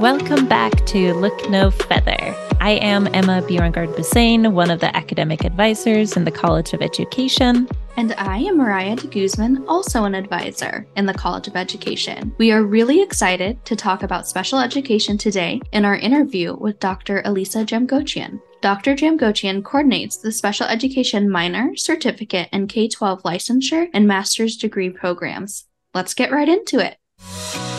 Welcome back to Look No Feather. I am Emma Bjorngard Busain, one of the academic advisors in the College of Education. And I am Mariah de Guzman, also an advisor in the College of Education. We are really excited to talk about special education today in our interview with Dr. Elisa Jamgochian. Dr. Jamgochian coordinates the special education minor, certificate, and K 12 licensure and master's degree programs. Let's get right into it.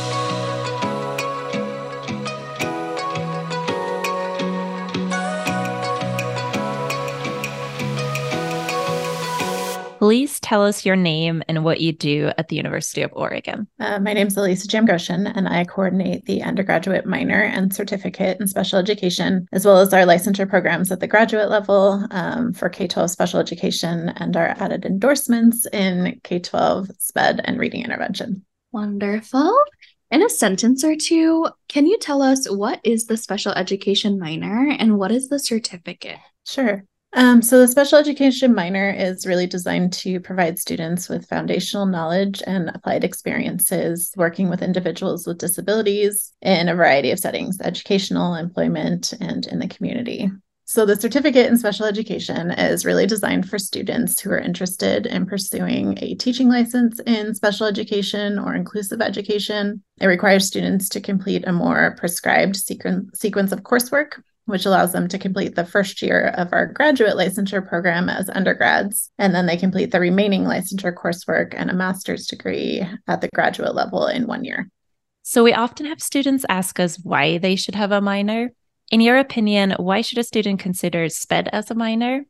Please tell us your name and what you do at the University of Oregon. Uh, my name is Elisa Jamgochian, and I coordinate the undergraduate minor and certificate in special education, as well as our licensure programs at the graduate level um, for K 12 special education and our added endorsements in K 12 SPED and reading intervention. Wonderful. In a sentence or two, can you tell us what is the special education minor and what is the certificate? Sure. Um, so, the special education minor is really designed to provide students with foundational knowledge and applied experiences working with individuals with disabilities in a variety of settings educational, employment, and in the community. So, the certificate in special education is really designed for students who are interested in pursuing a teaching license in special education or inclusive education. It requires students to complete a more prescribed sequen- sequence of coursework which allows them to complete the first year of our graduate licensure program as undergrads. And then they complete the remaining licensure coursework and a master's degree at the graduate level in one year. So, we often have students ask us why they should have a minor. In your opinion, why should a student consider SPED as a minor?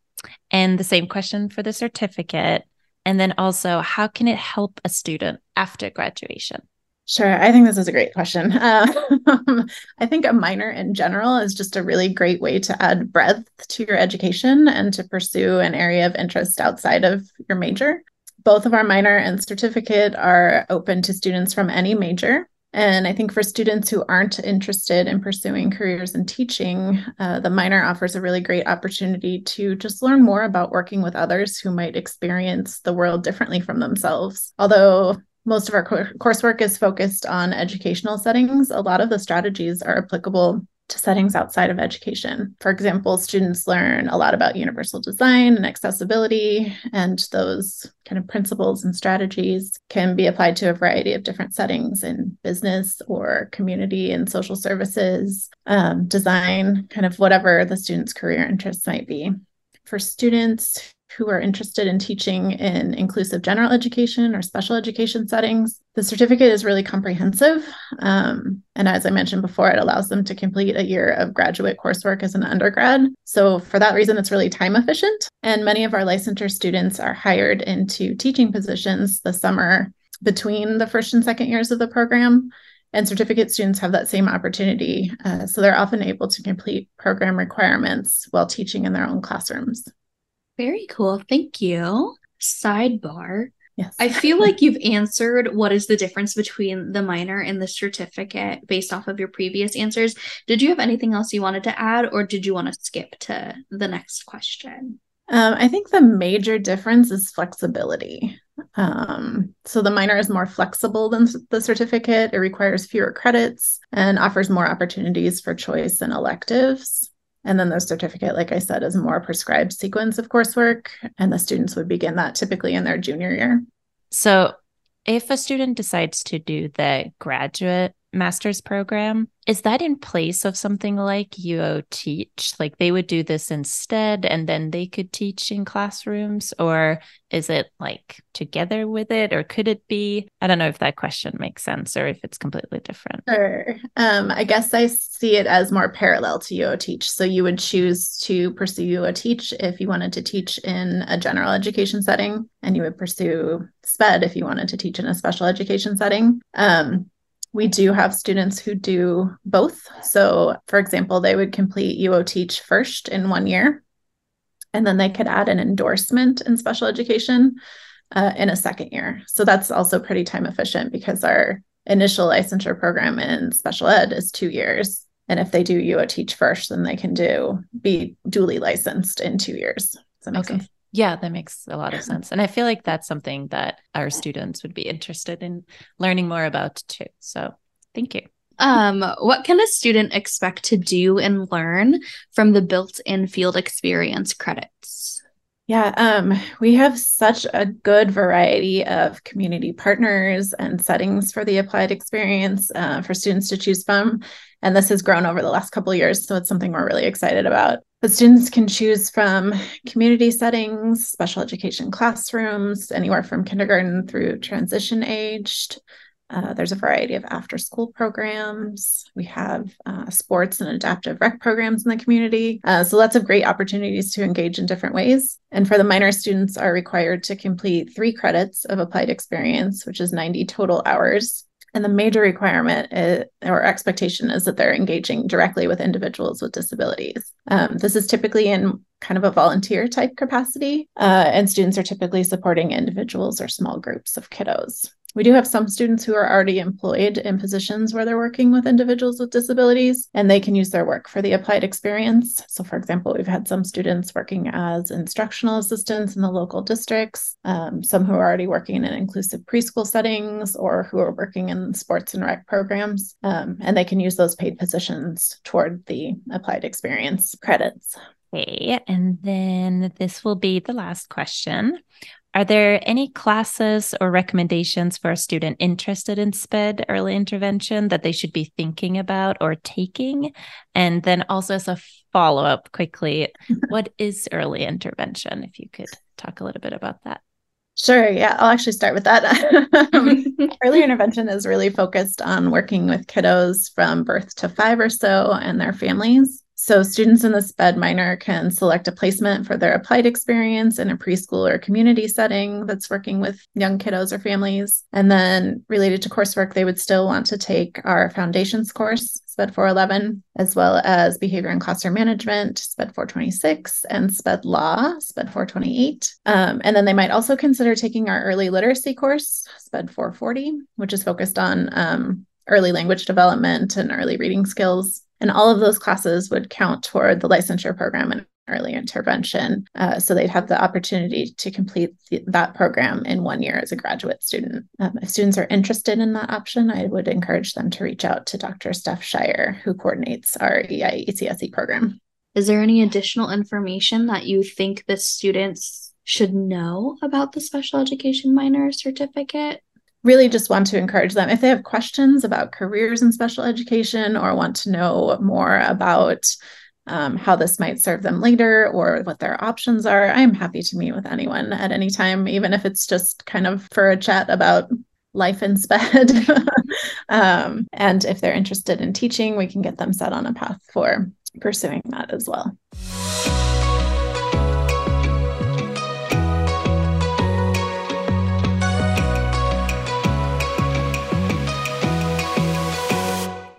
And the same question for the certificate. And then also, how can it help a student after graduation? Sure. I think this is a great question. Uh, I think a minor in general is just a really great way to add breadth to your education and to pursue an area of interest outside of your major. Both of our minor and certificate are open to students from any major. And I think for students who aren't interested in pursuing careers in teaching, uh, the minor offers a really great opportunity to just learn more about working with others who might experience the world differently from themselves. Although most of our coursework is focused on educational settings. A lot of the strategies are applicable to settings outside of education. For example, students learn a lot about universal design and accessibility, and those kind of principles and strategies can be applied to a variety of different settings in business or community and social services, um, design, kind of whatever the student's career interests might be. For students who are interested in teaching in inclusive general education or special education settings. The certificate is really comprehensive. Um, and as I mentioned before, it allows them to complete a year of graduate coursework as an undergrad. So, for that reason, it's really time efficient. And many of our licensure students are hired into teaching positions the summer between the first and second years of the program. And certificate students have that same opportunity. Uh, so they're often able to complete program requirements while teaching in their own classrooms. Very cool. Thank you. Sidebar. Yes. I feel like you've answered what is the difference between the minor and the certificate based off of your previous answers. Did you have anything else you wanted to add, or did you want to skip to the next question? Um, I think the major difference is flexibility. Um, so the minor is more flexible than the certificate. It requires fewer credits and offers more opportunities for choice and electives. And then the certificate, like I said, is a more prescribed sequence of coursework, and the students would begin that typically in their junior year. So, if a student decides to do the graduate master's program, is that in place of something like UO Teach? Like they would do this instead and then they could teach in classrooms? Or is it like together with it? Or could it be? I don't know if that question makes sense or if it's completely different. Sure. Um, I guess I see it as more parallel to UO Teach. So you would choose to pursue UO Teach if you wanted to teach in a general education setting, and you would pursue SPED if you wanted to teach in a special education setting. Um, we do have students who do both. So, for example, they would complete UO Teach first in one year, and then they could add an endorsement in special education uh, in a second year. So, that's also pretty time efficient because our initial licensure program in special ed is two years. And if they do UO Teach first, then they can do be duly licensed in two years. Does that make okay. sense? Yeah, that makes a lot of sense. And I feel like that's something that our students would be interested in learning more about too. So thank you. Um, what can a student expect to do and learn from the built-in field experience credits? Yeah, um, we have such a good variety of community partners and settings for the applied experience uh, for students to choose from. And this has grown over the last couple years. So it's something we're really excited about. But students can choose from community settings, special education classrooms, anywhere from kindergarten through transition aged. Uh, there's a variety of after school programs. We have uh, sports and adaptive rec programs in the community. Uh, so lots of great opportunities to engage in different ways. And for the minor students are required to complete three credits of applied experience, which is 90 total hours. And the major requirement is, or expectation is that they're engaging directly with individuals with disabilities. Um, this is typically in kind of a volunteer type capacity, uh, and students are typically supporting individuals or small groups of kiddos. We do have some students who are already employed in positions where they're working with individuals with disabilities and they can use their work for the applied experience. So, for example, we've had some students working as instructional assistants in the local districts, um, some who are already working in inclusive preschool settings or who are working in sports and rec programs. Um, and they can use those paid positions toward the applied experience credits. Okay, and then this will be the last question. Are there any classes or recommendations for a student interested in SPED early intervention that they should be thinking about or taking? And then also as a follow up quickly, what is early intervention? If you could talk a little bit about that. Sure. Yeah, I'll actually start with that. um, early intervention is really focused on working with kiddos from birth to five or so and their families. So, students in the SPED minor can select a placement for their applied experience in a preschool or community setting that's working with young kiddos or families. And then, related to coursework, they would still want to take our foundations course, SPED 411, as well as behavior and classroom management, SPED 426, and SPED law, SPED 428. Um, and then they might also consider taking our early literacy course, SPED 440, which is focused on um, early language development and early reading skills. And all of those classes would count toward the licensure program and early intervention. Uh, so they'd have the opportunity to complete the, that program in one year as a graduate student. Um, if students are interested in that option, I would encourage them to reach out to Dr. Steph Shire, who coordinates our EI program. Is there any additional information that you think the students should know about the special education minor certificate? Really just want to encourage them if they have questions about careers in special education or want to know more about um, how this might serve them later or what their options are, I'm happy to meet with anyone at any time, even if it's just kind of for a chat about life in SPED. um, and if they're interested in teaching, we can get them set on a path for pursuing that as well.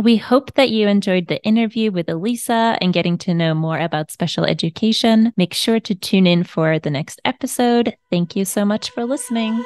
We hope that you enjoyed the interview with Elisa and getting to know more about special education. Make sure to tune in for the next episode. Thank you so much for listening.